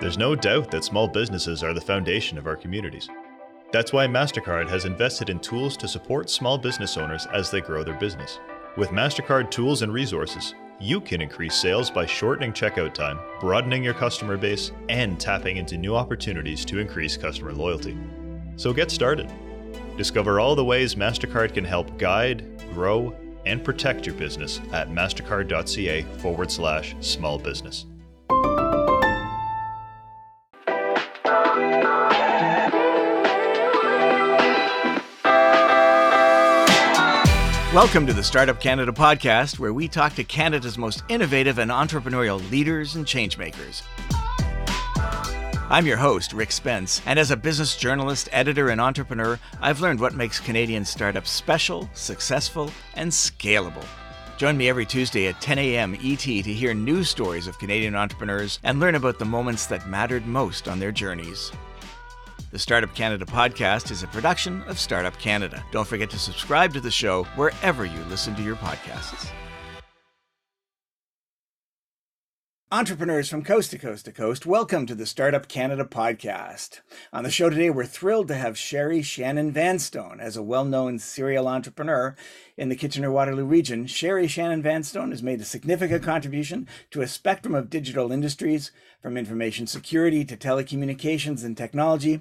There's no doubt that small businesses are the foundation of our communities. That's why MasterCard has invested in tools to support small business owners as they grow their business. With MasterCard tools and resources, you can increase sales by shortening checkout time, broadening your customer base, and tapping into new opportunities to increase customer loyalty. So get started. Discover all the ways MasterCard can help guide, grow, and protect your business at mastercard.ca forward slash small business. Welcome to the Startup Canada podcast, where we talk to Canada's most innovative and entrepreneurial leaders and changemakers. I'm your host, Rick Spence, and as a business journalist, editor, and entrepreneur, I've learned what makes Canadian startups special, successful, and scalable. Join me every Tuesday at 10 a.m. ET to hear news stories of Canadian entrepreneurs and learn about the moments that mattered most on their journeys. The Startup Canada podcast is a production of Startup Canada. Don't forget to subscribe to the show wherever you listen to your podcasts. Entrepreneurs from coast to coast to coast, welcome to the Startup Canada podcast. On the show today, we're thrilled to have Sherry Shannon Vanstone. As a well known serial entrepreneur in the Kitchener Waterloo region, Sherry Shannon Vanstone has made a significant contribution to a spectrum of digital industries, from information security to telecommunications and technology,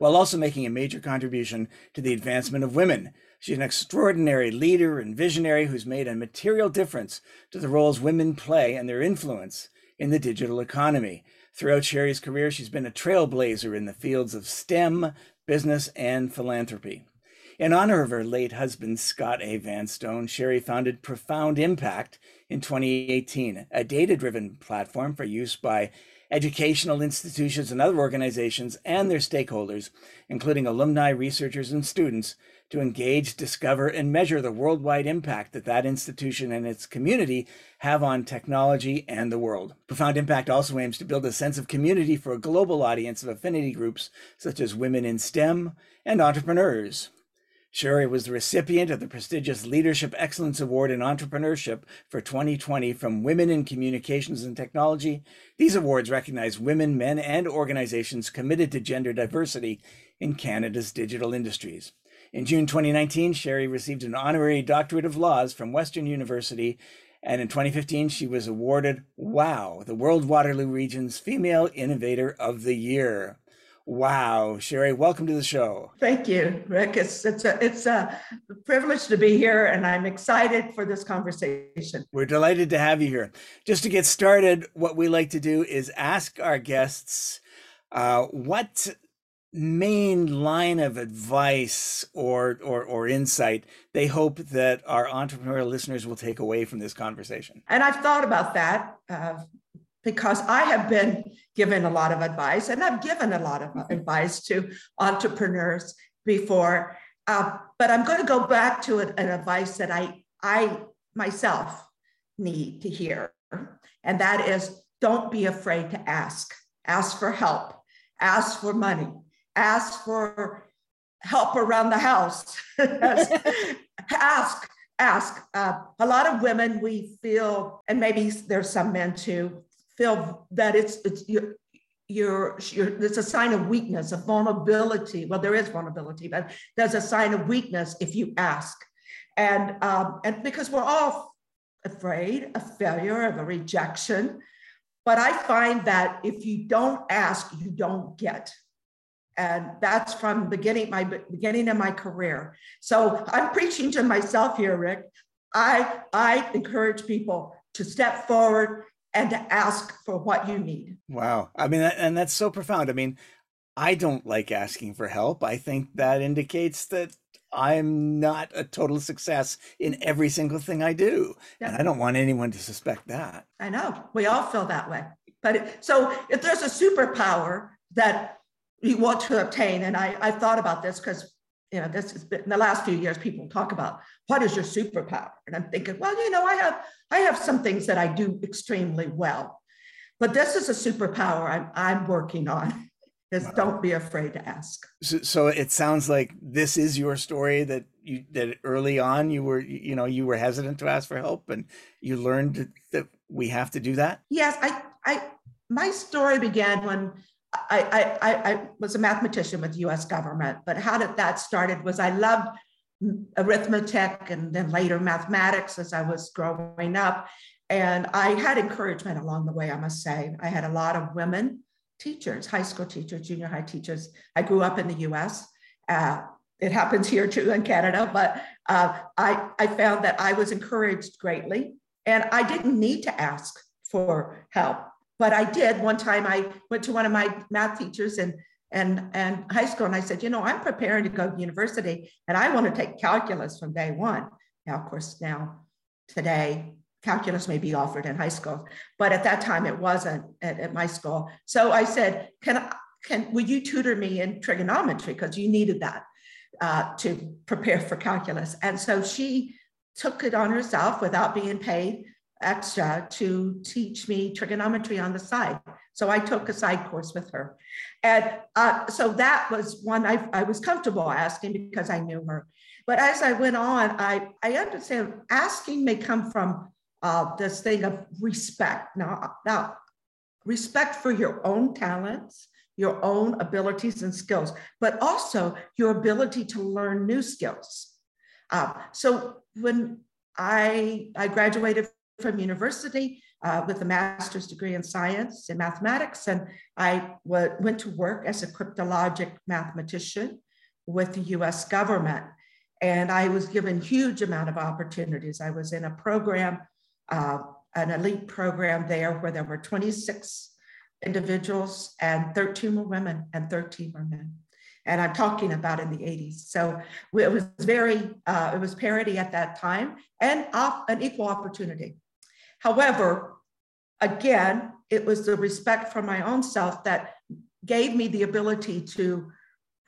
while also making a major contribution to the advancement of women. She's an extraordinary leader and visionary who's made a material difference to the roles women play and their influence in the digital economy. Throughout Sherry's career, she's been a trailblazer in the fields of STEM, business, and philanthropy. In honor of her late husband, Scott A. Vanstone, Sherry founded Profound Impact in 2018, a data driven platform for use by educational institutions and other organizations and their stakeholders, including alumni, researchers, and students, to engage, discover, and measure the worldwide impact that that institution and its community have on technology and the world. Profound Impact also aims to build a sense of community for a global audience of affinity groups such as women in STEM and entrepreneurs. Sherry was the recipient of the prestigious Leadership Excellence Award in Entrepreneurship for 2020 from Women in Communications and Technology. These awards recognize women, men, and organizations committed to gender diversity in Canada's digital industries. In June 2019, Sherry received an honorary doctorate of laws from Western University, and in 2015, she was awarded WOW, the World Waterloo Region's Female Innovator of the Year. Wow, Sherry, welcome to the show. Thank you, Rick. It's it's a it's a privilege to be here, and I'm excited for this conversation. We're delighted to have you here. Just to get started, what we like to do is ask our guests uh, what main line of advice or, or or insight they hope that our entrepreneurial listeners will take away from this conversation. And I've thought about that. Uh, because I have been given a lot of advice and I've given a lot of advice to entrepreneurs before. Uh, but I'm going to go back to an, an advice that I, I myself need to hear. And that is don't be afraid to ask. Ask for help, ask for money, ask for help around the house. ask, ask. Uh, a lot of women, we feel, and maybe there's some men too, feel that it's it's you're, you're, you're it's a sign of weakness, of vulnerability. Well, there is vulnerability, but there's a sign of weakness if you ask, and um, and because we're all afraid of failure, of a rejection. But I find that if you don't ask, you don't get. And that's from beginning my beginning of my career. So I'm preaching to myself here, Rick. I I encourage people to step forward and to ask for what you need. Wow. I mean, and that's so profound. I mean, I don't like asking for help. I think that indicates that I'm not a total success in every single thing I do. Yeah. And I don't want anyone to suspect that. I know. We all feel that way. But it, so if there's a superpower that you want to obtain, and I, I've thought about this because you know this has been in the last few years people talk about what is your superpower and i'm thinking well you know i have i have some things that i do extremely well but this is a superpower i'm, I'm working on is wow. don't be afraid to ask. So, so, it sounds like this is your story that you that early on you were you know you were hesitant to ask for help and you learned that we have to do that. Yes, I I my story began when I I I was a mathematician with the U.S. government, but how did that started was I loved arithmetic and then later mathematics as I was growing up. And I had encouragement along the way, I must say. I had a lot of women teachers, high school teachers, junior high teachers. I grew up in the US. Uh, it happens here too in Canada, but uh, I, I found that I was encouraged greatly and I didn't need to ask for help. But I did. One time I went to one of my math teachers and and and high school and I said, you know, I'm preparing to go to university and I want to take calculus from day one. Now, of course, now today calculus may be offered in high school, but at that time it wasn't at, at my school. So I said, can I, can, would you tutor me in trigonometry? Because you needed that uh, to prepare for calculus. And so she took it on herself without being paid extra to teach me trigonometry on the side. So I took a side course with her. And uh, so that was one I, I was comfortable asking because I knew her. But as I went on, I, I understand asking may come from uh, this thing of respect. Now, now, respect for your own talents, your own abilities and skills, but also your ability to learn new skills. Uh, so when I, I graduated from university uh, with a master's degree in science and mathematics, and I went to work as a cryptologic mathematician with the US government. And I was given huge amount of opportunities. I was in a program uh, an elite program there where there were 26 individuals and 13 were women and 13 were men. And I'm talking about in the 80s. So it was very, uh, it was parity at that time and an equal opportunity. However, again, it was the respect for my own self that gave me the ability to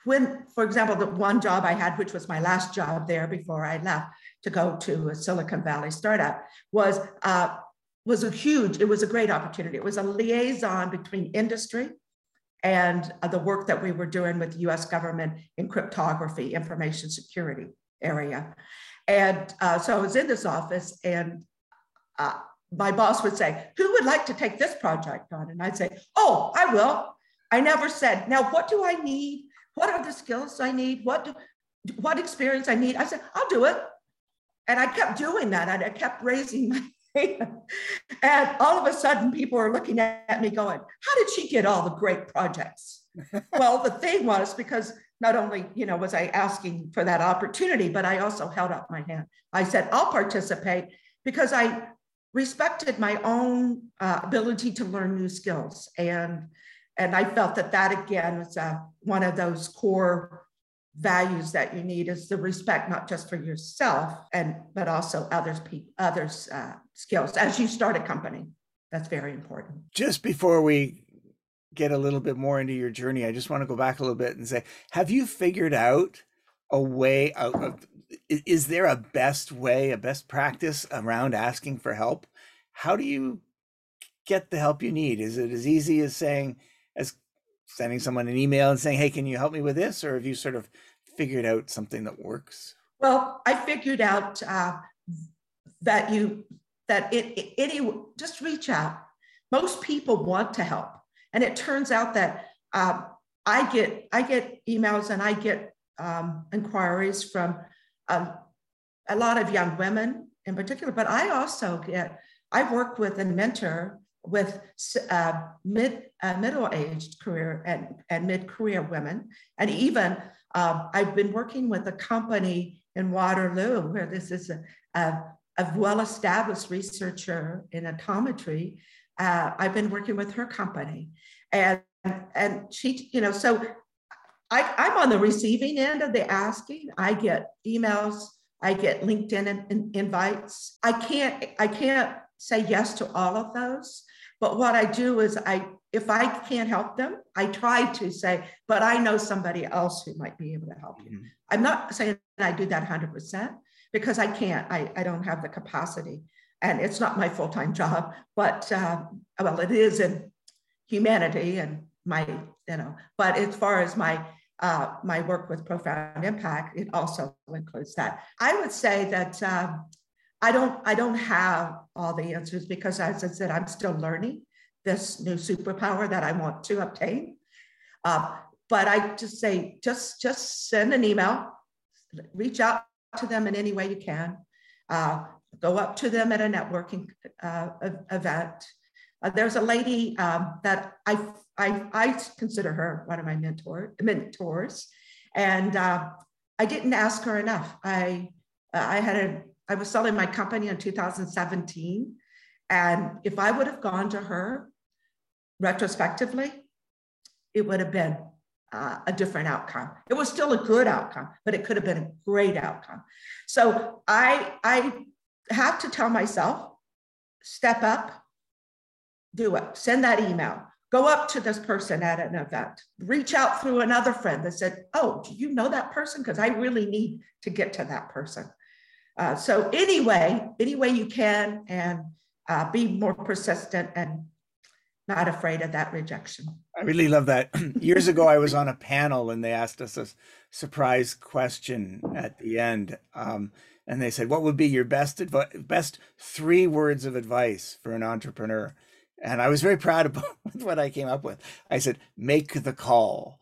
when, for example, the one job I had, which was my last job there before I left to go to a Silicon Valley startup, was uh, was a huge. It was a great opportunity. It was a liaison between industry and uh, the work that we were doing with the U.S. government in cryptography, information security area, and uh, so I was in this office and. My boss would say, Who would like to take this project on? And I'd say, Oh, I will. I never said, Now, what do I need? What are the skills I need? What do, what experience I need? I said, I'll do it. And I kept doing that. And I kept raising my hand. And all of a sudden, people are looking at me going, How did she get all the great projects? well, the thing was because not only you know was I asking for that opportunity, but I also held up my hand. I said, I'll participate because I respected my own uh, ability to learn new skills. And and I felt that that again was uh, one of those core values that you need is the respect not just for yourself and but also others others uh, skills as you start a company. That's very important. Just before we get a little bit more into your journey, I just want to go back a little bit and say, have you figured out a way out of, is there a best way, a best practice around asking for help? How do you get the help you need? Is it as easy as saying, as sending someone an email and saying, "Hey, can you help me with this?" Or have you sort of figured out something that works? Well, I figured out uh, that you that it, it, any just reach out. Most people want to help, and it turns out that uh, I get I get emails and I get um, inquiries from um, a lot of young women in particular, but I also get I work with and mentor with uh, mid uh, middle-aged career and, and mid-career women. And even um, I've been working with a company in Waterloo where this is a, a, a well-established researcher in optometry. Uh, I've been working with her company and, and she, you know, so I, I'm on the receiving end of the asking. I get emails, I get LinkedIn in, in, invites. I can't I can't say yes to all of those, but what I do is I if I can't help them, I try to say, but I know somebody else who might be able to help you. Mm-hmm. I'm not saying I do that 100% because I can't. I, I don't have the capacity and it's not my full-time job, but uh, well, it is in humanity and my, you know, but as far as my uh, my work with profound impact, it also includes that. I would say that um, I don't I don't have all the answers because, as I said, I'm still learning this new superpower that I want to obtain. Uh, but I just say just just send an email, reach out to them in any way you can. Uh, go up to them at a networking uh, event. Uh, there's a lady um, that I, I, I consider her one of my mentor, mentors, and uh, I didn't ask her enough. I, I had a, I was selling my company in 2017, and if I would have gone to her retrospectively, it would have been uh, a different outcome. It was still a good outcome, but it could have been a great outcome. So I, I have to tell myself, step up, do it, send that email, go up to this person at an event, reach out through another friend that said, Oh, do you know that person? Because I really need to get to that person. Uh, so, anyway, any way you can, and uh, be more persistent and not afraid of that rejection. I really love that. Years ago, I was on a panel and they asked us a surprise question at the end. Um, and they said, "What would be your best advice, best three words of advice for an entrepreneur?" And I was very proud of what I came up with. I said, "Make the call."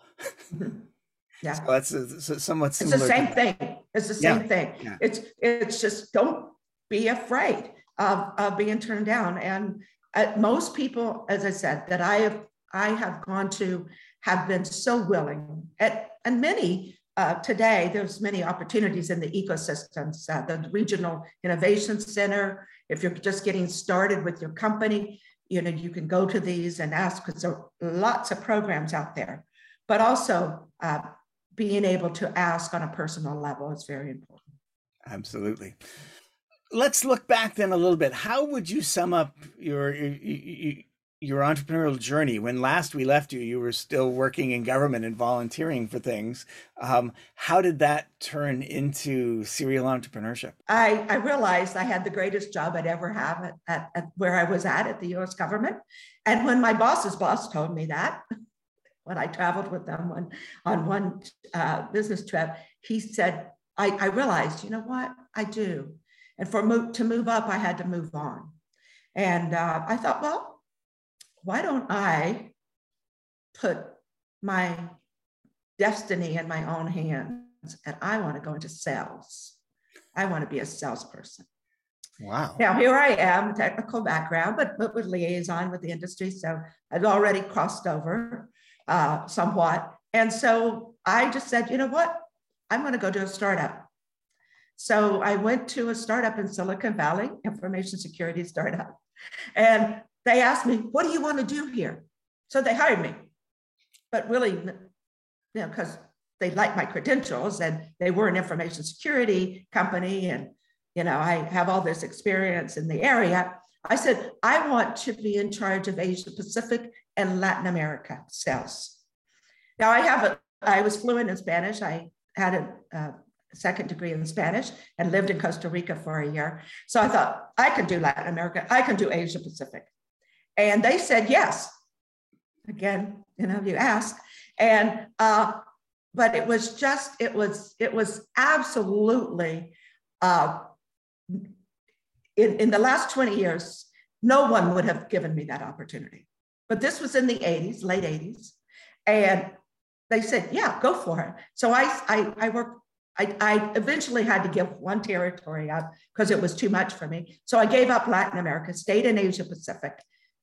Yeah, so that's a, somewhat similar. It's the same thing. It's the same yeah. thing. Yeah. It's it's just don't be afraid of, of being turned down. And uh, most people, as I said, that I have I have gone to have been so willing, at, and many uh, today, there's many opportunities in the ecosystems, uh, the Regional Innovation Center. If you're just getting started with your company, you know, you can go to these and ask because there are lots of programs out there. But also uh, being able to ask on a personal level is very important. Absolutely. Let's look back then a little bit. How would you sum up your, your, your entrepreneurial journey. When last we left you you were still working in government and volunteering for things. Um, how did that turn into serial entrepreneurship? I, I realized i had the greatest job i'd ever have at, at, at where i was at at the us government. And when my boss's boss told me that when i traveled with them on, on one uh, business trip he said I, I realized you know what? I do. And for to move up i had to move on. And uh, i thought well why don't I put my destiny in my own hands and I want to go into sales? I want to be a salesperson. Wow. Now here I am, technical background, but, but with liaison with the industry. So I've already crossed over uh, somewhat. And so I just said, you know what? I'm going to go to a startup. So I went to a startup in Silicon Valley, information security startup. And they asked me, What do you want to do here? So they hired me. But really, you know, because they liked my credentials and they were an information security company and you know i have all this experience in the area. I said i want to be in charge of asia pacific and latin america sales. Now i have a i was fluent in spanish. I had a, a second degree in spanish and lived in costa rica for a year. So i thought i can do latin america. I can do asia pacific and they said yes. Again, you know, you ask. And uh, but it was just, it was, it was absolutely uh, in, in the last 20 years, no one would have given me that opportunity. But this was in the 80s, late 80s. And they said, yeah, go for it. So I, I, I worked, I, I eventually had to give one territory up because it was too much for me. So I gave up Latin America, stayed in Asia Pacific,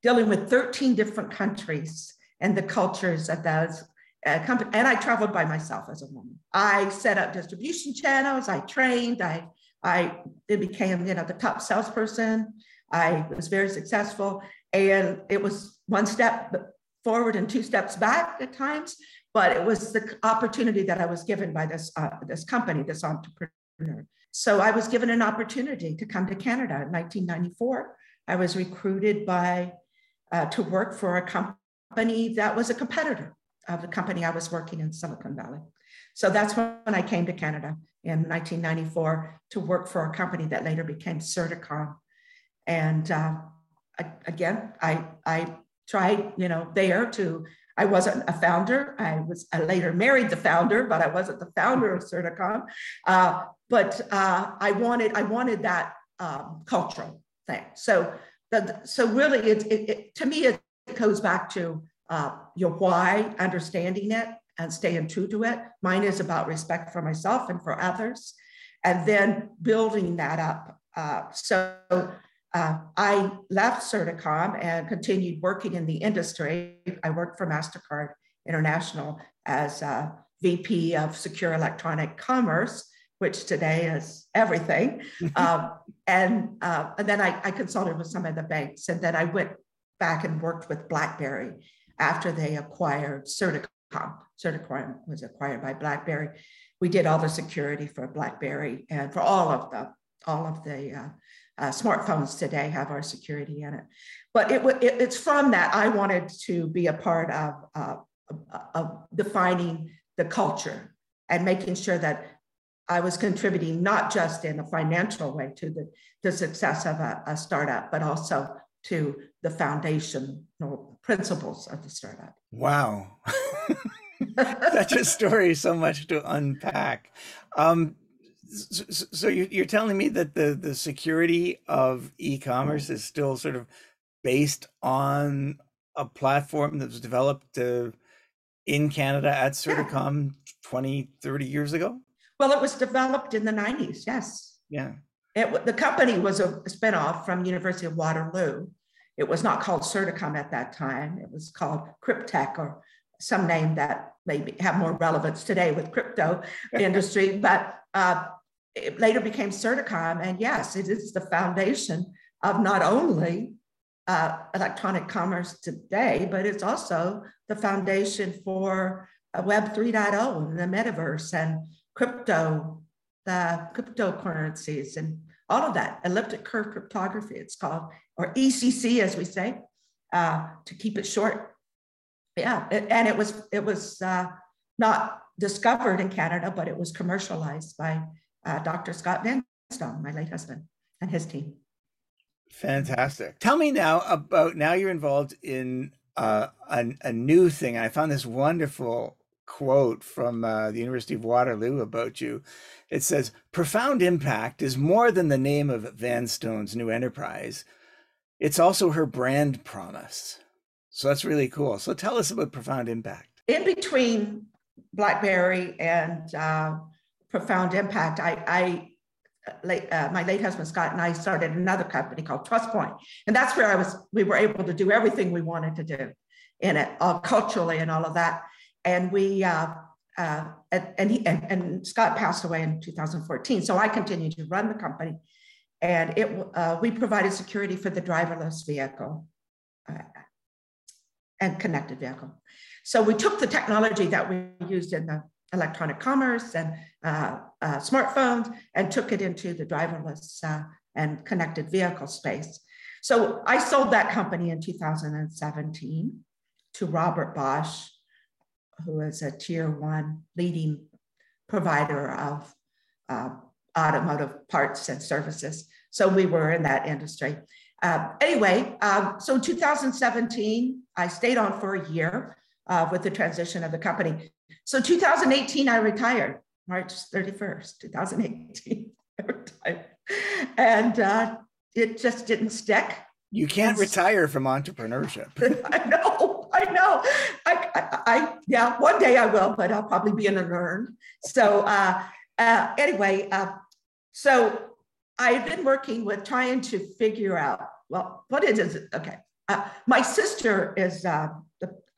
dealing with 13 different countries and the cultures of those uh, companies. And I traveled by myself as a woman. I set up distribution channels. I trained. I I became you know the top salesperson. I was very successful, and it was one step forward and two steps back at times. but it was the opportunity that I was given by this, uh, this company, this entrepreneur. So I was given an opportunity to come to Canada in 1994. I was recruited by uh, to work for a company that was a competitor of the company I was working in Silicon Valley. So that's when I came to Canada in 1994 to work for a company that later became Certicom. And uh, again, I, I tried, you know, there to, I wasn't a founder. I was, I later married the founder, but I wasn't the founder of Certicom. Uh, but uh, I wanted, I wanted that um, cultural thing. So, so really, it, it, it, to me, it goes back to uh, your why, understanding it, and staying true to it. Mine is about respect for myself and for others, and then building that up. Uh, so uh, I left Certicom and continued working in the industry. I worked for MasterCard International as VP of Secure Electronic Commerce, which today is everything. um, and, uh, and then I, I, consulted with some of the banks, and then I went back and worked with BlackBerry after they acquired Certicom. Certicom was acquired by BlackBerry. We did all the security for BlackBerry and for all of the all of the uh, uh, smartphones today have our security in it. But it, it, it's from that I wanted to be a part of, uh, of defining the culture and making sure that I was contributing not just in a financial way to the, the success of a, a startup, but also to the foundational principles of the startup. Wow. Such a story, so much to unpack. Um, so, so you're telling me that the, the security of e-commerce is still sort of based on a platform that was developed uh, in Canada at Certicom yeah. 20, 30 years ago? Well, it was developed in the 90s, yes. Yeah. It, the company was a spinoff from University of Waterloo. It was not called Certicom at that time. It was called Cryptech or some name that maybe have more relevance today with crypto industry, but uh, it later became Certicom. And yes, it is the foundation of not only uh, electronic commerce today, but it's also the foundation for Web 3.0 and the metaverse and crypto, the cryptocurrencies and all of that, elliptic curve cryptography, it's called, or ECC as we say, uh, to keep it short. Yeah, it, and it was it was uh, not discovered in Canada, but it was commercialized by uh, Dr. Scott Vanstone, my late husband, and his team. Fantastic. Tell me now about now you're involved in uh, a, a new thing. I found this wonderful quote from uh, the University of Waterloo about you. It says, Profound Impact is more than the name of Vanstone's new enterprise, it's also her brand promise. So that's really cool. So tell us about Profound Impact. In between BlackBerry and uh, Profound Impact, I, I Late, uh, my late husband Scott and I started another company called TrustPoint, and that's where I was. We were able to do everything we wanted to do in it, all culturally and all of that and we uh, uh, and he and, and, Scott passed away in 2014. So I continued to run the company, and it uh, we provided security for the driverless vehicle uh, and connected vehicle. So we took the technology that we used in the electronic commerce and uh, uh, smartphones and took it into the driverless and connected vehicle space. So I sold that company in 2017 to Robert Bosch who is a tier one leading provider of uh, automotive parts and services. So we were in that industry. Uh, anyway, um, so in 2017, I stayed on for a year uh, with the transition of the company. So 2018, I retired, March 31st, 2018. I retired. And uh, it just didn't stick. You can't retire from entrepreneurship. I know, I know. I, I, I, yeah, one day I will, but I'll probably be in an urn. So uh, uh, anyway, uh, so I've been working with trying to figure out, well, what it is, okay. Uh, my sister is uh,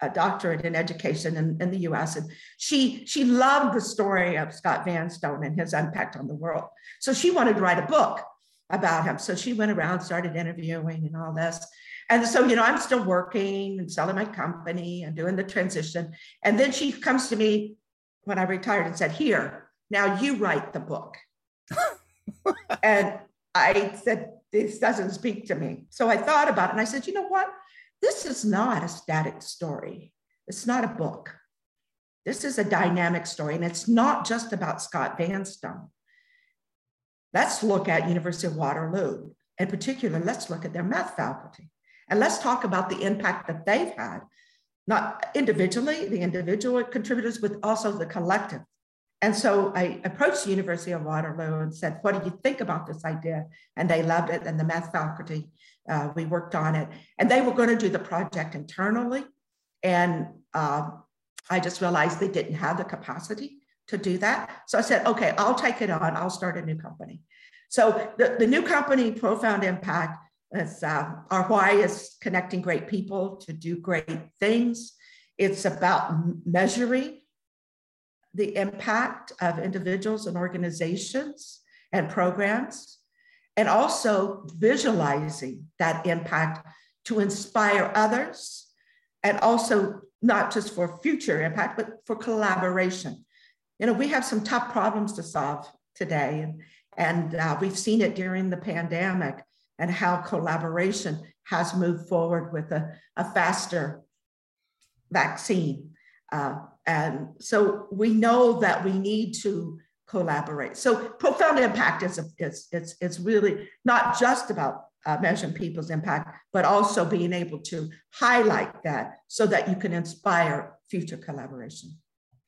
a doctorate in education in, in the US, and she, she loved the story of Scott Vanstone and his impact on the world. So she wanted to write a book about him. So she went around, started interviewing and all this. And so, you know, I'm still working and selling my company and doing the transition. And then she comes to me when I retired and said, Here, now you write the book. and I said, This doesn't speak to me. So I thought about it and I said, You know what? This is not a static story, it's not a book. This is a dynamic story, and it's not just about Scott Vanstone. Let's look at University of Waterloo. In particular, let's look at their math faculty. And let's talk about the impact that they've had, not individually, the individual contributors, but also the collective. And so I approached the University of Waterloo and said, What do you think about this idea? And they loved it. And the math faculty, uh, we worked on it. And they were going to do the project internally. And uh, I just realized they didn't have the capacity to do that. So I said, okay, I'll take it on. I'll start a new company. So the, the new company, Profound Impact, is uh, our why is connecting great people to do great things. It's about measuring the impact of individuals and organizations and programs, and also visualizing that impact to inspire others, and also not just for future impact, but for collaboration you know, we have some tough problems to solve today. And, and uh, we've seen it during the pandemic and how collaboration has moved forward with a, a faster vaccine. Uh, and so we know that we need to collaborate. So profound impact is, a, is, is, is really not just about uh, measuring people's impact, but also being able to highlight that so that you can inspire future collaboration.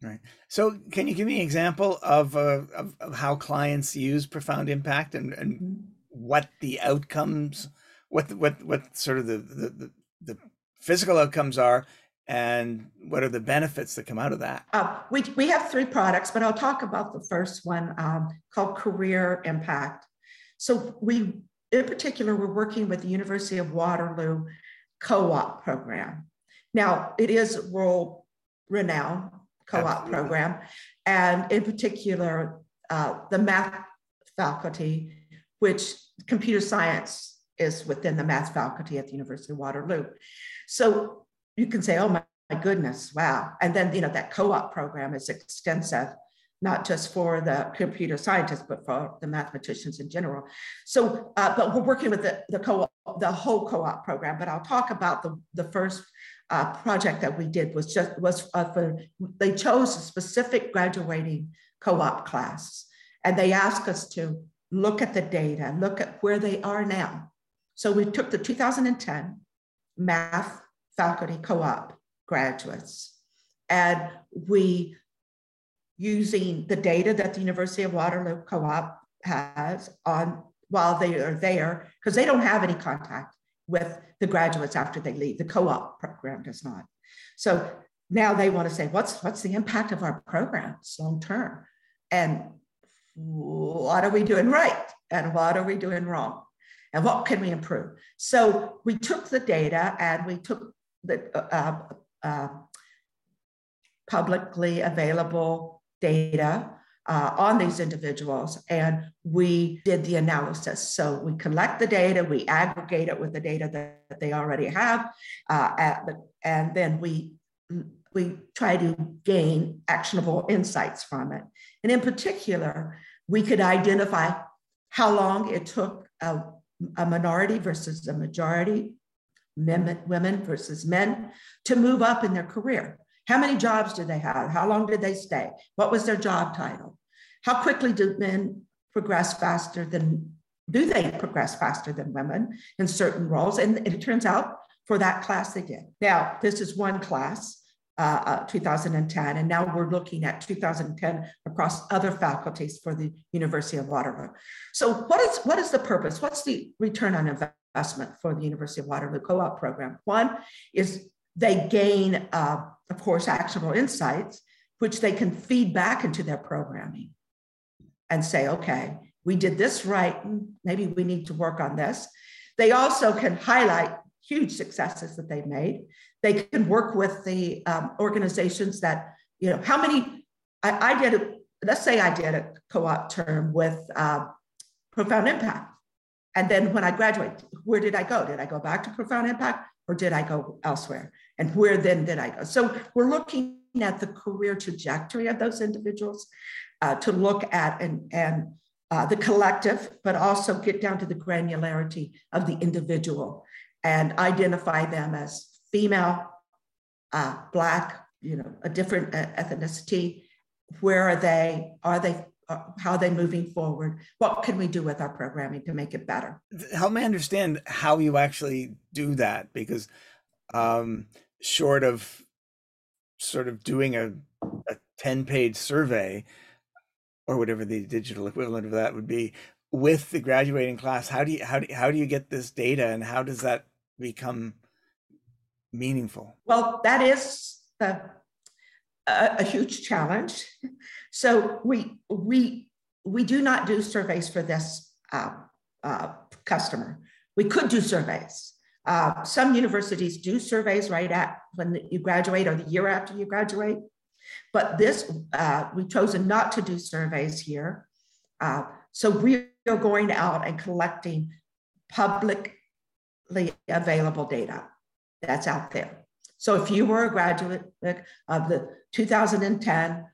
Right. So, can you give me an example of, uh, of, of how clients use profound impact and, and mm-hmm. What the outcomes, what what what sort of the, the the, physical outcomes are, and what are the benefits that come out of that? Uh, we we have three products, but I'll talk about the first one um, called Career Impact. So we, in particular, we're working with the University of Waterloo co-op program. Now it is world renowned co-op Absolutely. program, and in particular, uh, the math faculty, which computer science is within the math faculty at the University of Waterloo. So you can say, oh my, my goodness, wow. And then, you know, that co-op program is extensive, not just for the computer scientists, but for the mathematicians in general. So, uh, but we're working with the, the co-op, the whole co-op program, but I'll talk about the, the first uh, project that we did was just was uh, for they chose a specific graduating co-op class and they asked us to look at the data look at where they are now so we took the 2010 math faculty co-op graduates and we using the data that the university of waterloo co-op has on while they are there because they don't have any contact with the graduates after they leave. The co-op program does not. So now they want to say, what's what's the impact of our programs long term? And what are we doing right? And what are we doing wrong? And what can we improve? So we took the data and we took the uh, uh, publicly available data uh, on these individuals and we did the analysis. So we collect the data, we aggregate it with the data that, that they already have, uh, at, and then we we try to gain actionable insights from it. And in particular, we could identify how long it took a, a minority versus a majority, men, women versus men, to move up in their career. How many jobs did they have? How long did they stay? What was their job title? How quickly do men progress faster than, do they progress faster than women in certain roles? And it turns out for that class they did. Now, this is one class, uh, uh, 2010, and now we're looking at 2010 across other faculties for the University of Waterloo. So what is, what is the purpose? What's the return on investment for the University of Waterloo co-op program? One is they gain, uh, of course, actionable insights, which they can feed back into their programming and say, okay, we did this right. Maybe we need to work on this. They also can highlight huge successes that they've made. They can work with the um, organizations that, you know, how many, I, I did, a, let's say I did a co op term with uh, Profound Impact. and then when I graduate, where did I go? Did I go back to profound impact or did I go elsewhere? And where then did I go? So we're looking at the career trajectory of those individuals uh, to look at and, and uh, the collective, but also get down to the granularity of the individual and identify them as female, uh, Black, you know, a different uh, ethnicity. Where are they? Are they uh, how are they moving forward? What can we do with our programming to make it better? Help me understand how you actually do that, because um, short of sort of doing a, a 10 page survey or whatever the digital equivalent of that would be with the graduating class, how do you, how do, how do you get this data and how does that become meaningful? Well, that is a, a huge challenge. So we we we do not do surveys for this uh, uh, customer. We could do surveys. Uh, some universities do surveys right at when you graduate or the year after you graduate. But this, uh, we've chosen not to do surveys here. Uh, so we are going out and collecting publicly available data that's out there. So if you were a graduate of the 2010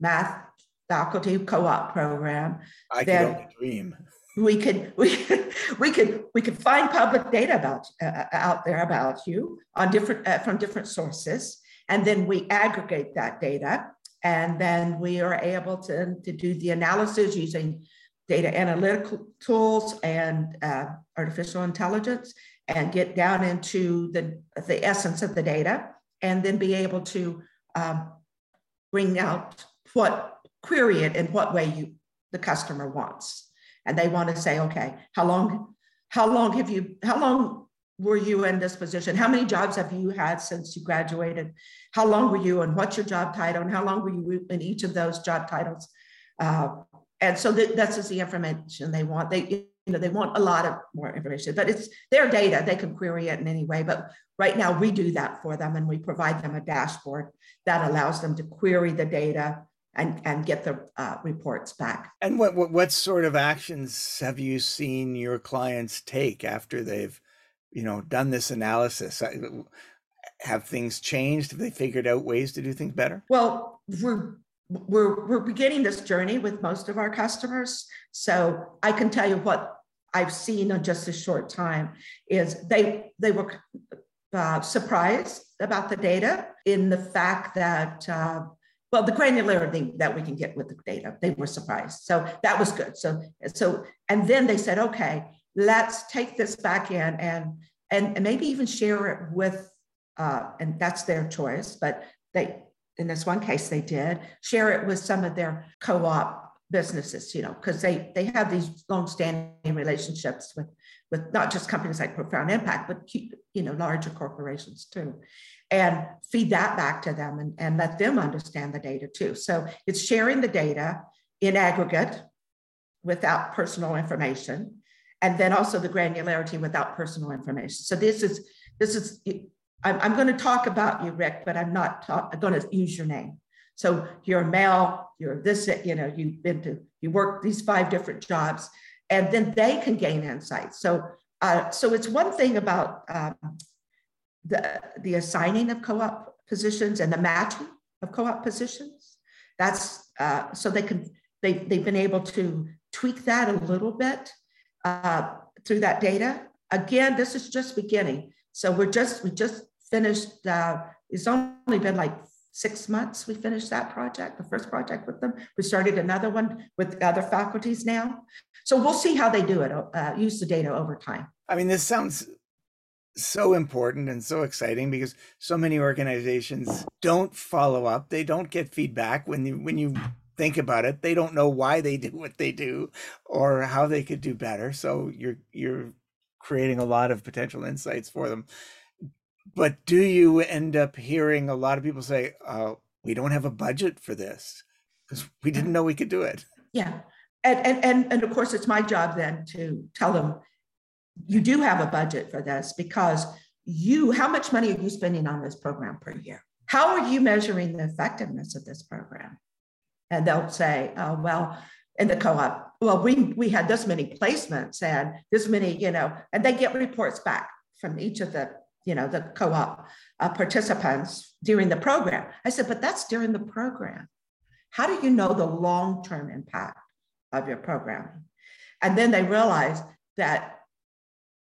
math faculty co-op program, I could only dream. We could we could we could we could find public data about uh, out there about you on different uh, from different sources, and then we aggregate that data, and then we are able to to do the analysis using data analytical tools and uh, artificial intelligence and get down into the, the essence of the data and then be able to um, bring out what query it in what way you the customer wants. And they want to say okay how long how long have you how long were you in this position? How many jobs have you had since you graduated? How long were you and what's your job title? And how long were you in each of those job titles? Uh, and so th- that's just the information they want. They you know, they want a lot of more information, but it's their data. They can query it in any way. But right now we do that for them and we provide them a dashboard that allows them to query the data and, and get the uh, reports back. And what, what, what sort of actions have you seen your clients take after they've, you know, done this analysis? Have things changed? Have they figured out ways to do things better? Well, we're we're we're beginning this journey with most of our customers. So I can tell you what I've seen in just a short time is they they were uh, surprised about the data in the fact that uh, well the granularity that we can get with the data they were surprised. So that was good. So so and then they said okay let's take this back in and and, and maybe even share it with uh, and that's their choice but they in this one case they did share it with some of their co-op businesses, you know, because they they have these long-standing relationships with with not just companies like Profound Impact, but you know, larger corporations too, and feed that back to them and, and let them understand the data too. So it's sharing the data in aggregate without personal information, and then also the granularity without personal information. So this is this is I'm, I'm going to talk about you, Rick, but I'm not talk, going to use your name. So you're a male, you're this, you know, you've been to, you work these five different jobs, and then they can gain insights. So, uh, so it's one thing about um, the, the assigning of co-op positions and the matching of co-op positions. That's uh, so they can, they, they've been able to tweak that a little bit uh, through that data. Again, this is just beginning. So we're just, we just finished, uh, it's only been like six months we finished that project the first project with them. We started another one with other faculties now. So we'll see how they do it uh, use the data over time. I mean this sounds so important and so exciting because so many organizations don't follow up. They don't get feedback. When you when you think about it they don't know why they do what they do or how they could do better. So you're you're creating a lot of potential insights for them but do you end up hearing a lot of people say, "Oh, we don't have a budget for this because we didn't know we could do it"? Yeah, and and and and of course, it's my job then to tell them you do have a budget for this because you how much money are you spending on this program per year? How are you measuring the effectiveness of this program? And they'll say, "Oh, well." In the co-op, well, we we had this many placements and this many, you know, and they get reports back from each of the, you know, the co-op uh, participants during the program. I said, but that's during the program. How do you know the long-term impact of your programming? And then they realized that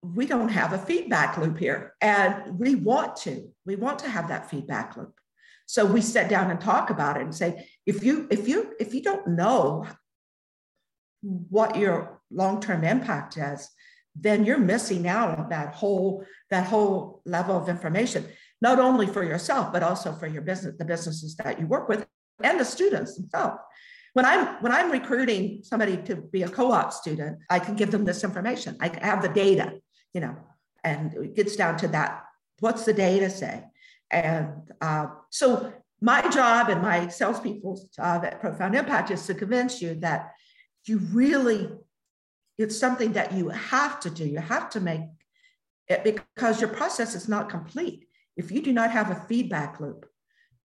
we don't have a feedback loop here, and we want to. We want to have that feedback loop. So we sit down and talk about it and say, if you if you if you don't know what your long-term impact is, then you're missing out on that whole that whole level of information, not only for yourself but also for your business, the businesses that you work with, and the students themselves. When I'm when I'm recruiting somebody to be a co-op student, I can give them this information. I have the data, you know, and it gets down to that. What's the data say? And uh, so my job and my salespeople's job at Profound Impact is to convince you that you really, it's something that you have to do. You have to make it because your process is not complete. If you do not have a feedback loop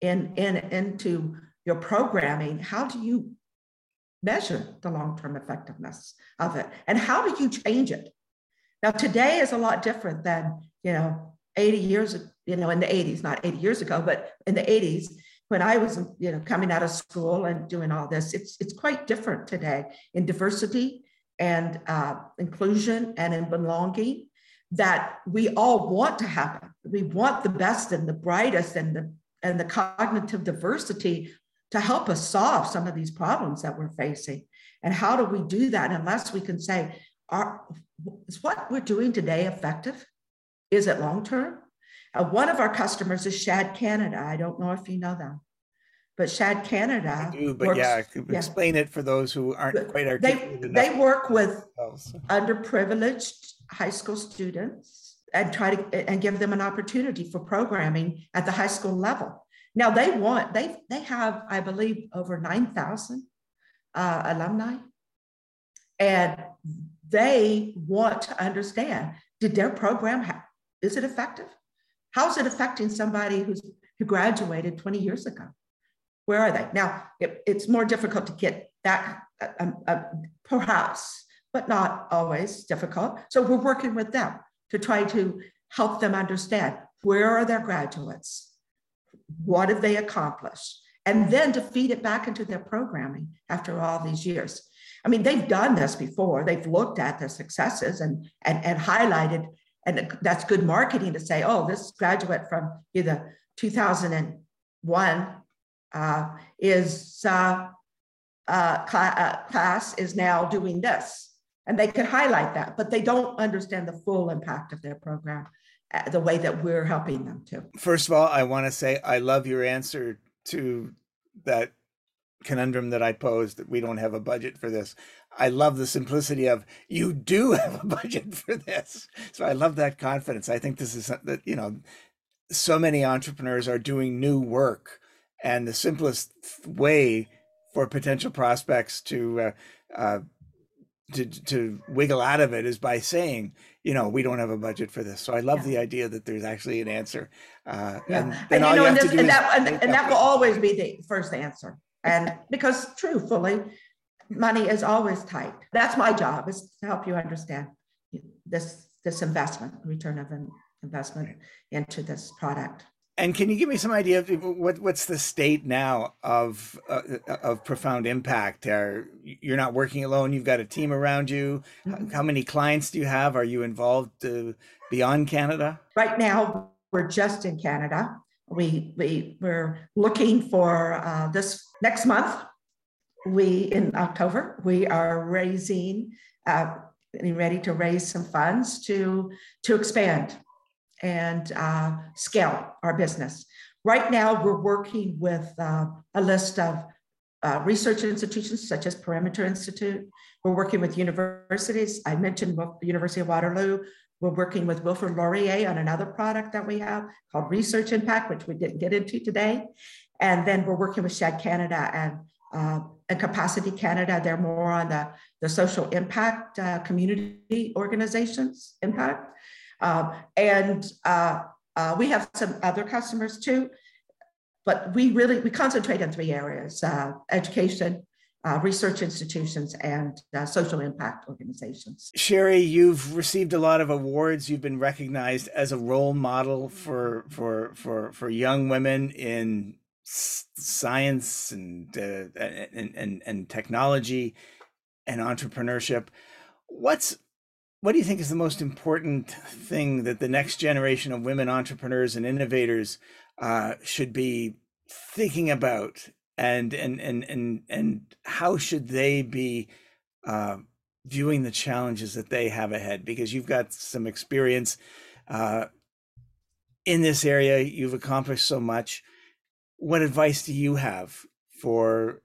in, in into your programming, how do you measure the long-term effectiveness of it? And how do you change it? Now, today is a lot different than, you know, 80 years, you know, in the 80s, not 80 years ago, but in the 80s, when I was, you know, coming out of school and doing all this, it's it's quite different today in diversity and uh, inclusion and in belonging that we all want to happen. We want the best and the brightest and the and the cognitive diversity to help us solve some of these problems that we're facing. And how do we do that unless we can say, are, is what we're doing today effective? Is it long term? Uh, one of our customers is Shad Canada. I don't know if you know them, but Shad Canada. I do, but works, yeah, explain yeah. it for those who aren't quite articulate. They, they work with underprivileged high school students and try to and give them an opportunity for programming at the high school level. Now they want they they have I believe over nine thousand uh, alumni, and they want to understand did their program have, is it effective? How's it affecting somebody who's who graduated 20 years ago? Where are they? Now, it, it's more difficult to get that, um, uh, perhaps, but not always difficult. So we're working with them to try to help them understand where are their graduates? What have they accomplished? And then to feed it back into their programming after all these years. I mean, they've done this before. They've looked at their successes and, and, and highlighted and that's good marketing to say, oh, this graduate from either 2001 uh, is uh, uh, cl- uh, class is now doing this, and they could highlight that, but they don't understand the full impact of their program uh, the way that we're helping them to. First of all, I want to say I love your answer to that conundrum that I posed that we don't have a budget for this. I love the simplicity of you do have a budget for this. So I love that confidence. I think this is that, you know, so many entrepreneurs are doing new work. And the simplest way for potential prospects to, uh, uh, to, to wiggle out of it is by saying, you know, we don't have a budget for this. So I love yeah. the idea that there's actually an answer. Uh, yeah. And then and, all you, know, you have this, to do and, that, and, and that will always be the first answer. And because truthfully, money is always tight. That's my job is to help you understand this this investment, return of an investment into this product. And can you give me some idea of what what's the state now of uh, of profound impact? Are you're not working alone? You've got a team around you. Mm-hmm. How many clients do you have? Are you involved uh, beyond Canada? Right now, we're just in Canada. We we we're looking for uh, this next month we in October we are raising, uh, getting ready to raise some funds to to expand and uh, scale our business. Right now, we're working with uh, a list of uh, research institutions such as Perimeter Institute. We're working with universities. I mentioned the University of Waterloo. We're working with Wilfrid Laurier on another product that we have called Research Impact, which we didn't get into today. And then we're working with Shad Canada and uh, and Capacity Canada, they're more on the, the social impact uh, community organizations impact. Um, and uh, uh, we have some other customers too, but we really, we concentrate in three areas, uh, education, uh, research institutions and uh, social impact organizations. Sherry, you've received a lot of awards. You've been recognized as a role model for for for for young women in science and, uh, and and and technology and entrepreneurship. What's what do you think is the most important thing that the next generation of women entrepreneurs and innovators uh, should be thinking about and and and and and how should they be uh, viewing the challenges that they have ahead? Because you've got some experience uh, in this area, you've accomplished so much. What advice do you have for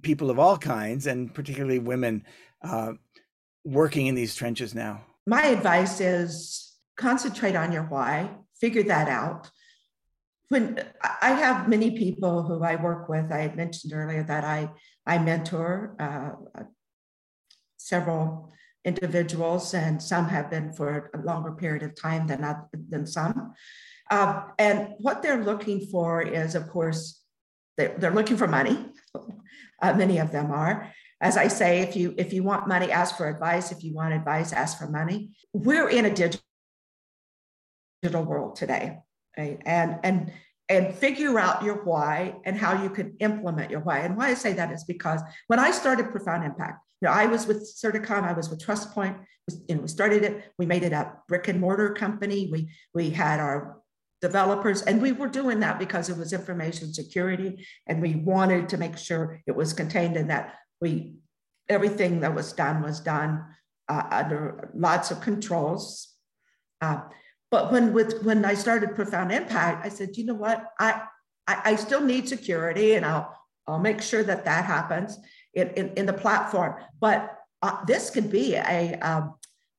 people of all kinds, and particularly women, uh, working in these trenches now? My advice is concentrate on your why, figure that out when I have many people who I work with, I had mentioned earlier that I I mentor uh, several individuals, and some have been for a longer period of time than than some. Uh, and what they're looking for is, of course, they're, they're looking for money. Uh, many of them are. As I say, if you if you want money, ask for advice. If you want advice, ask for money. We're in a digital world today right? And and and figure out your why and how you can implement your why. And why I say that is because when I started Profound Impact, you know, I was with Certicom, I was with TrustPoint, you know, we started it, we made it a brick and mortar company. We we had our developers and we were doing that because it was information security and we wanted to make sure it was contained in that we everything that was done was done uh, under lots of controls. Uh, but when with when I started Profound Impact, I said, you know what, I I, I still need security, and I'll I'll make sure that that happens in in, in the platform. But uh, this could be a um,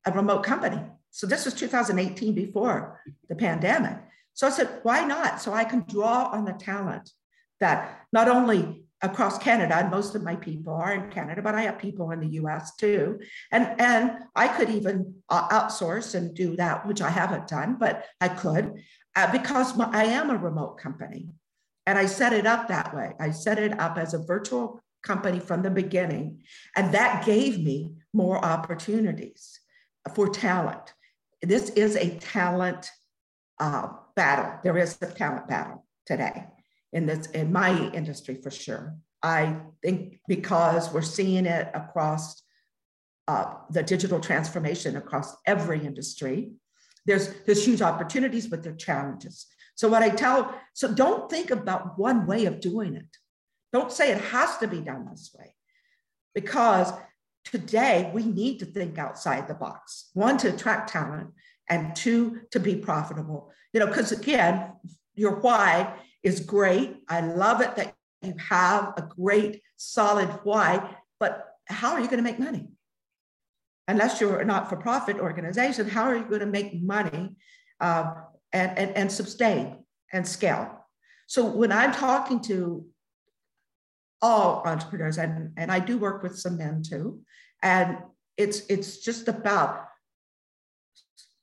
a remote company. So this was 2018 before the pandemic. So I said, why not? So I can draw on the talent that not only across Canada, and most of my people are in Canada, but I have people in the US too. And, and I could even uh, outsource and do that, which I haven't done, but I could uh, because my, I am a remote company. And I set it up that way. I set it up as a virtual company from the beginning. And that gave me more opportunities for talent. This is a talent uh, battle. There is a talent battle today in this in my industry for sure. I think because we're seeing it across uh, the digital transformation across every industry, there's there's huge opportunities, but there are challenges. So what I tell, so don't think about one way of doing it. Don't say it has to be done this way, because today we need to think outside the box. One to attract talent, and two to be profitable. You know, because again, your why is great. I love it that you have a great solid why, but how are you going to make money? Unless you're a not for profit organization, how are you going to make money uh, and, and, and sustain and scale? So when I'm talking to all entrepreneurs, and, and I do work with some men too, and it's it's just about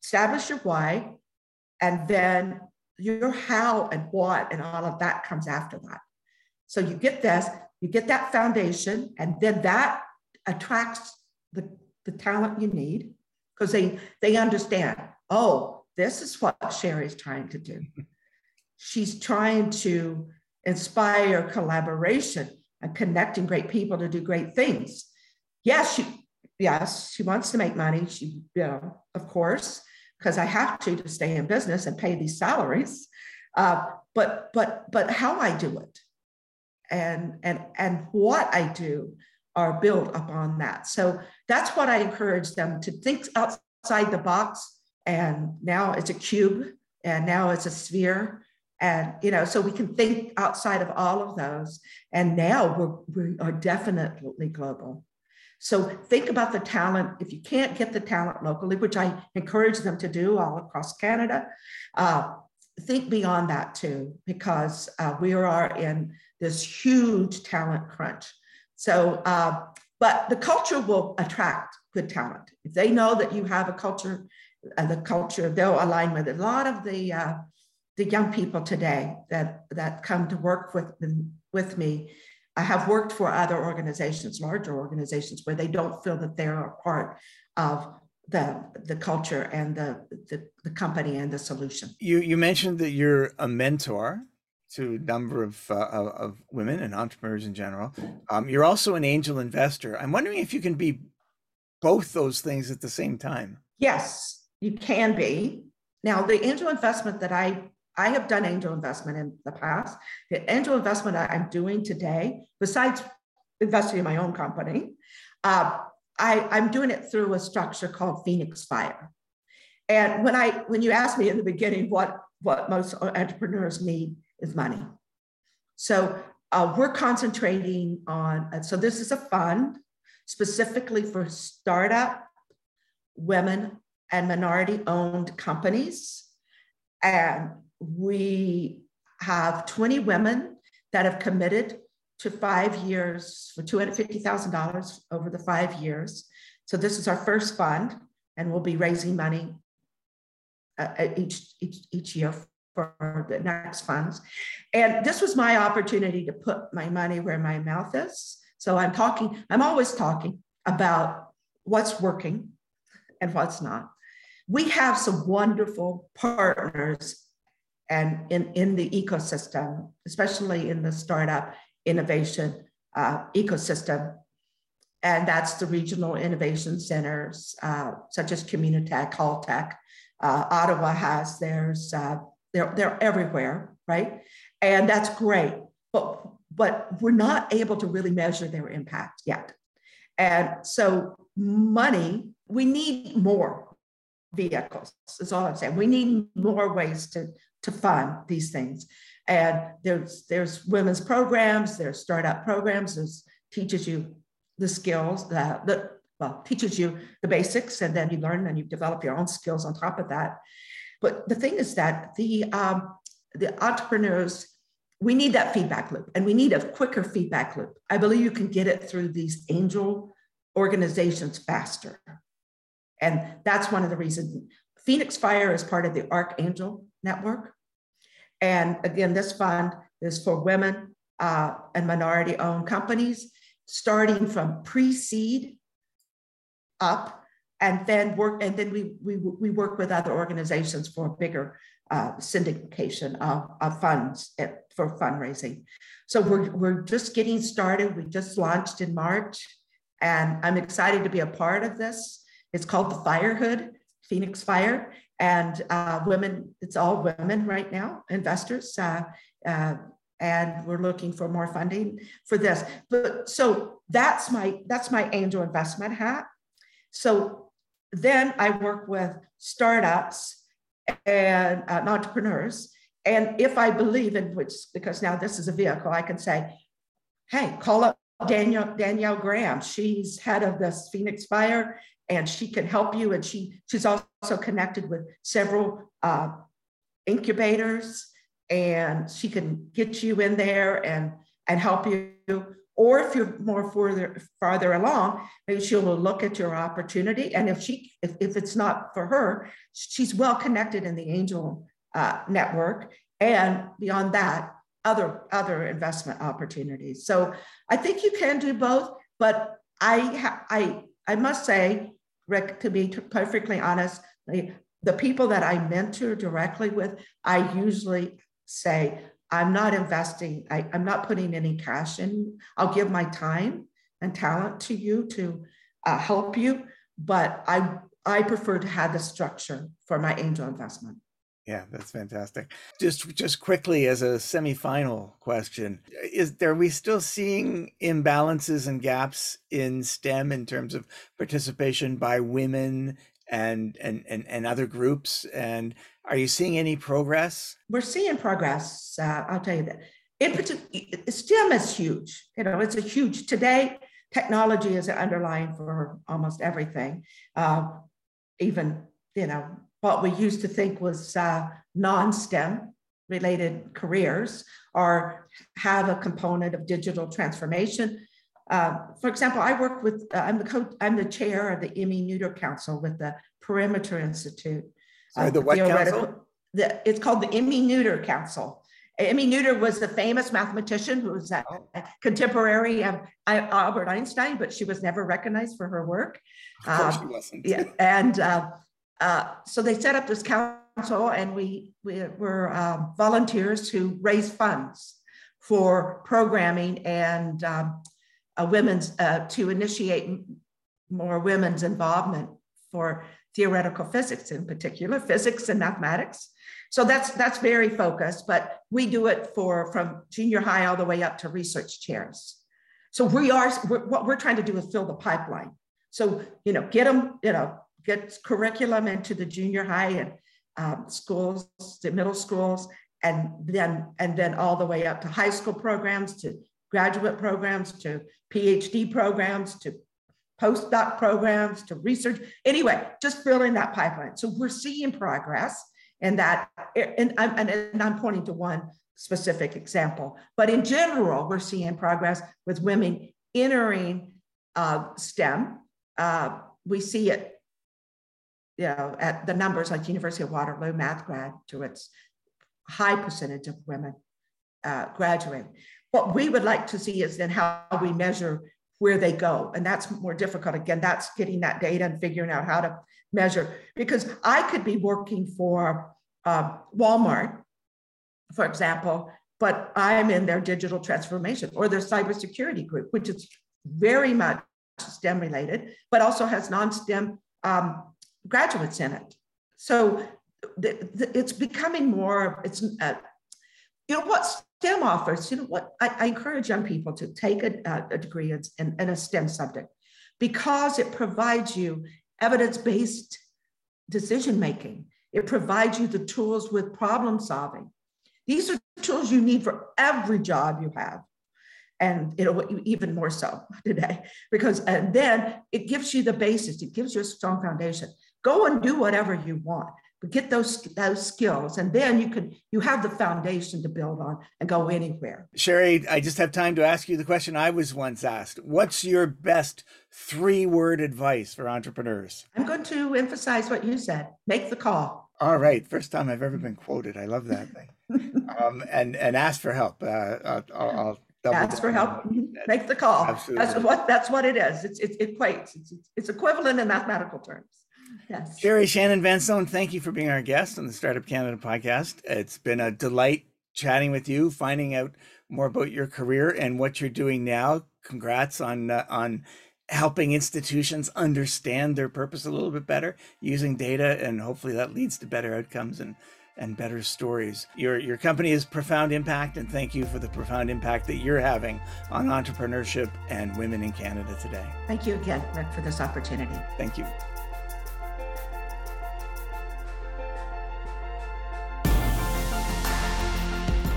establish your why and then your how and what and all of that comes after that. So you get this, you get that foundation, and then that attracts the, the talent you need because they they understand, oh, this is what Sherry's trying to do. She's trying to inspire collaboration and connecting great people to do great things. Yes, she yes, she wants to make money. She, you know, of course, because I have to to stay in business and pay these salaries. Uh, but but but how I do it and and and what I do are built upon that. So that's what I encourage them to think outside the box. And now it's a cube, and now it's a sphere, and you know, so we can think outside of all of those. And now we're we are definitely global. So think about the talent. If you can't get the talent locally, which I encourage them to do all across Canada, uh, think beyond that too, because uh, we are in this huge talent crunch. So, uh, but the culture will attract good talent. If they know that you have a culture, uh, the culture, they'll align with it. A lot of the uh, the young people today that that come to work with with me I have worked for other organizations, larger organizations, where they don't feel that they're a part of the the culture and the, the the company and the solution. You you mentioned that you're a mentor to a number of uh, of women and entrepreneurs in general. Um, you're also an angel investor. I'm wondering if you can be both those things at the same time. Yes, you can be. Now, the angel investment that I I have done angel investment in the past. The angel investment I'm doing today, besides investing in my own company, uh, I, I'm doing it through a structure called Phoenix Fire. And when I when you asked me in the beginning what what most entrepreneurs need is money. So uh, we're concentrating on. So this is a fund specifically for startup women and minority owned companies. And we have 20 women that have committed to five years for $250,000 over the five years. So this is our first fund, and we'll be raising money uh, each, each, each year for the next funds. And this was my opportunity to put my money where my mouth is. So I'm talking, I'm always talking about what's working and what's not. We have some wonderful partners and in, in the ecosystem, especially in the startup innovation uh, ecosystem. And that's the regional innovation centers, uh, such as Communitech, Haltech. Uh, Ottawa has theirs. Uh, they're, they're everywhere, right? And that's great. But, but we're not able to really measure their impact yet. And so money, we need more vehicles, is all I'm saying. We need more ways to, to fund these things. And there's there's women's programs, there's startup programs, there's teaches you the skills that the well teaches you the basics, and then you learn and you develop your own skills on top of that. But the thing is that the um, the entrepreneurs we need that feedback loop and we need a quicker feedback loop. I believe you can get it through these angel organizations faster. And that's one of the reasons Phoenix Fire is part of the Archangel Network. And again, this fund is for women uh, and minority owned companies, starting from pre seed up. And then work, and then we, we, we work with other organizations for bigger uh, syndication of, of funds at, for fundraising. So we're, we're just getting started. We just launched in March, and I'm excited to be a part of this. It's called the Firehood, Phoenix Fire, and uh, women, it's all women right now, investors. Uh, uh, and we're looking for more funding for this. But so that's my that's my angel investment hat. So then I work with startups and uh, entrepreneurs. And if I believe in which, because now this is a vehicle, I can say, hey, call up Danielle, Danielle Graham. She's head of this Phoenix Fire and she can help you. And she she's also connected with several uh, incubators, and she can get you in there and and help you. Or if you're more further farther along, maybe she'll look at your opportunity. And if she if, if it's not for her, she's well connected in the angel uh, network. And beyond that, other other investment opportunities. So I think you can do both, but I I I must say to be perfectly honest, the, the people that I mentor directly with, I usually say, I'm not investing, I, I'm not putting any cash in. I'll give my time and talent to you to uh, help you, but I, I prefer to have the structure for my angel investment. Yeah, that's fantastic. Just just quickly as a semi-final question, is there are we still seeing imbalances and gaps in STEM in terms of participation by women and and and, and other groups? And are you seeing any progress? We're seeing progress. Uh, I'll tell you that. In particular, STEM is huge. You know, it's a huge today. Technology is underlying for almost everything. Uh, even you know what we used to think was uh, non-STEM related careers or have a component of digital transformation. Uh, for example, I work with, uh, I'm, the co- I'm the chair of the Emmy Noether Council with the Perimeter Institute. Sorry, the what council? The, it's called the Emmy Noether Council. Emmy Noether was a famous mathematician who was a oh. contemporary of Albert Einstein, but she was never recognized for her work. Of course um, she wasn't. Yeah, and uh, uh, so they set up this council, and we, we were uh, volunteers who raised funds for programming and um, women's uh, to initiate more women's involvement for theoretical physics in particular, physics and mathematics. So that's that's very focused, but we do it for from junior high all the way up to research chairs. So we are we're, what we're trying to do is fill the pipeline. So you know, get them, you know, get curriculum into the junior high and um, schools, the middle schools, and then and then all the way up to high school programs, to graduate programs, to PhD programs, to postdoc programs to research. Anyway, just filling that pipeline. So we're seeing progress in that, and I'm, and I'm pointing to one specific example, but in general, we're seeing progress with women entering uh, STEM. Uh, we see it, you know, at the numbers like University of Waterloo math grad to its high percentage of women uh, graduating. What we would like to see is then how we measure where they go. And that's more difficult. Again, that's getting that data and figuring out how to measure. Because I could be working for uh, Walmart, for example, but I'm in their digital transformation or their cybersecurity group, which is very much STEM related, but also has non STEM um, graduates in it. So the, the, it's becoming more, it's, uh, you know, what STEM offers, you know what, I, I encourage young people to take a, a degree in, in a STEM subject because it provides you evidence-based decision making. It provides you the tools with problem solving. These are tools you need for every job you have. And it'll even more so today, because and then it gives you the basis, it gives you a strong foundation. Go and do whatever you want but get those those skills and then you can you have the foundation to build on and go anywhere. Sherry i just have time to ask you the question i was once asked. What's your best three word advice for entrepreneurs? I'm going to emphasize what you said. Make the call. All right. First time i've ever been quoted. I love that thing. Um, and and ask for help. Uh, I'll, I'll ask for help. make the call. Absolutely. that's what that's what it is. It's, it, it equates. It's, it's equivalent in mathematical terms Yes. Sherry Shannon Vanstone, thank you for being our guest on the Startup Canada podcast. It's been a delight chatting with you, finding out more about your career and what you're doing now. Congrats on uh, on helping institutions understand their purpose a little bit better using data, and hopefully that leads to better outcomes and and better stories. Your your company has profound impact, and thank you for the profound impact that you're having on entrepreneurship and women in Canada today. Thank you again, Rick, for this opportunity. Thank you.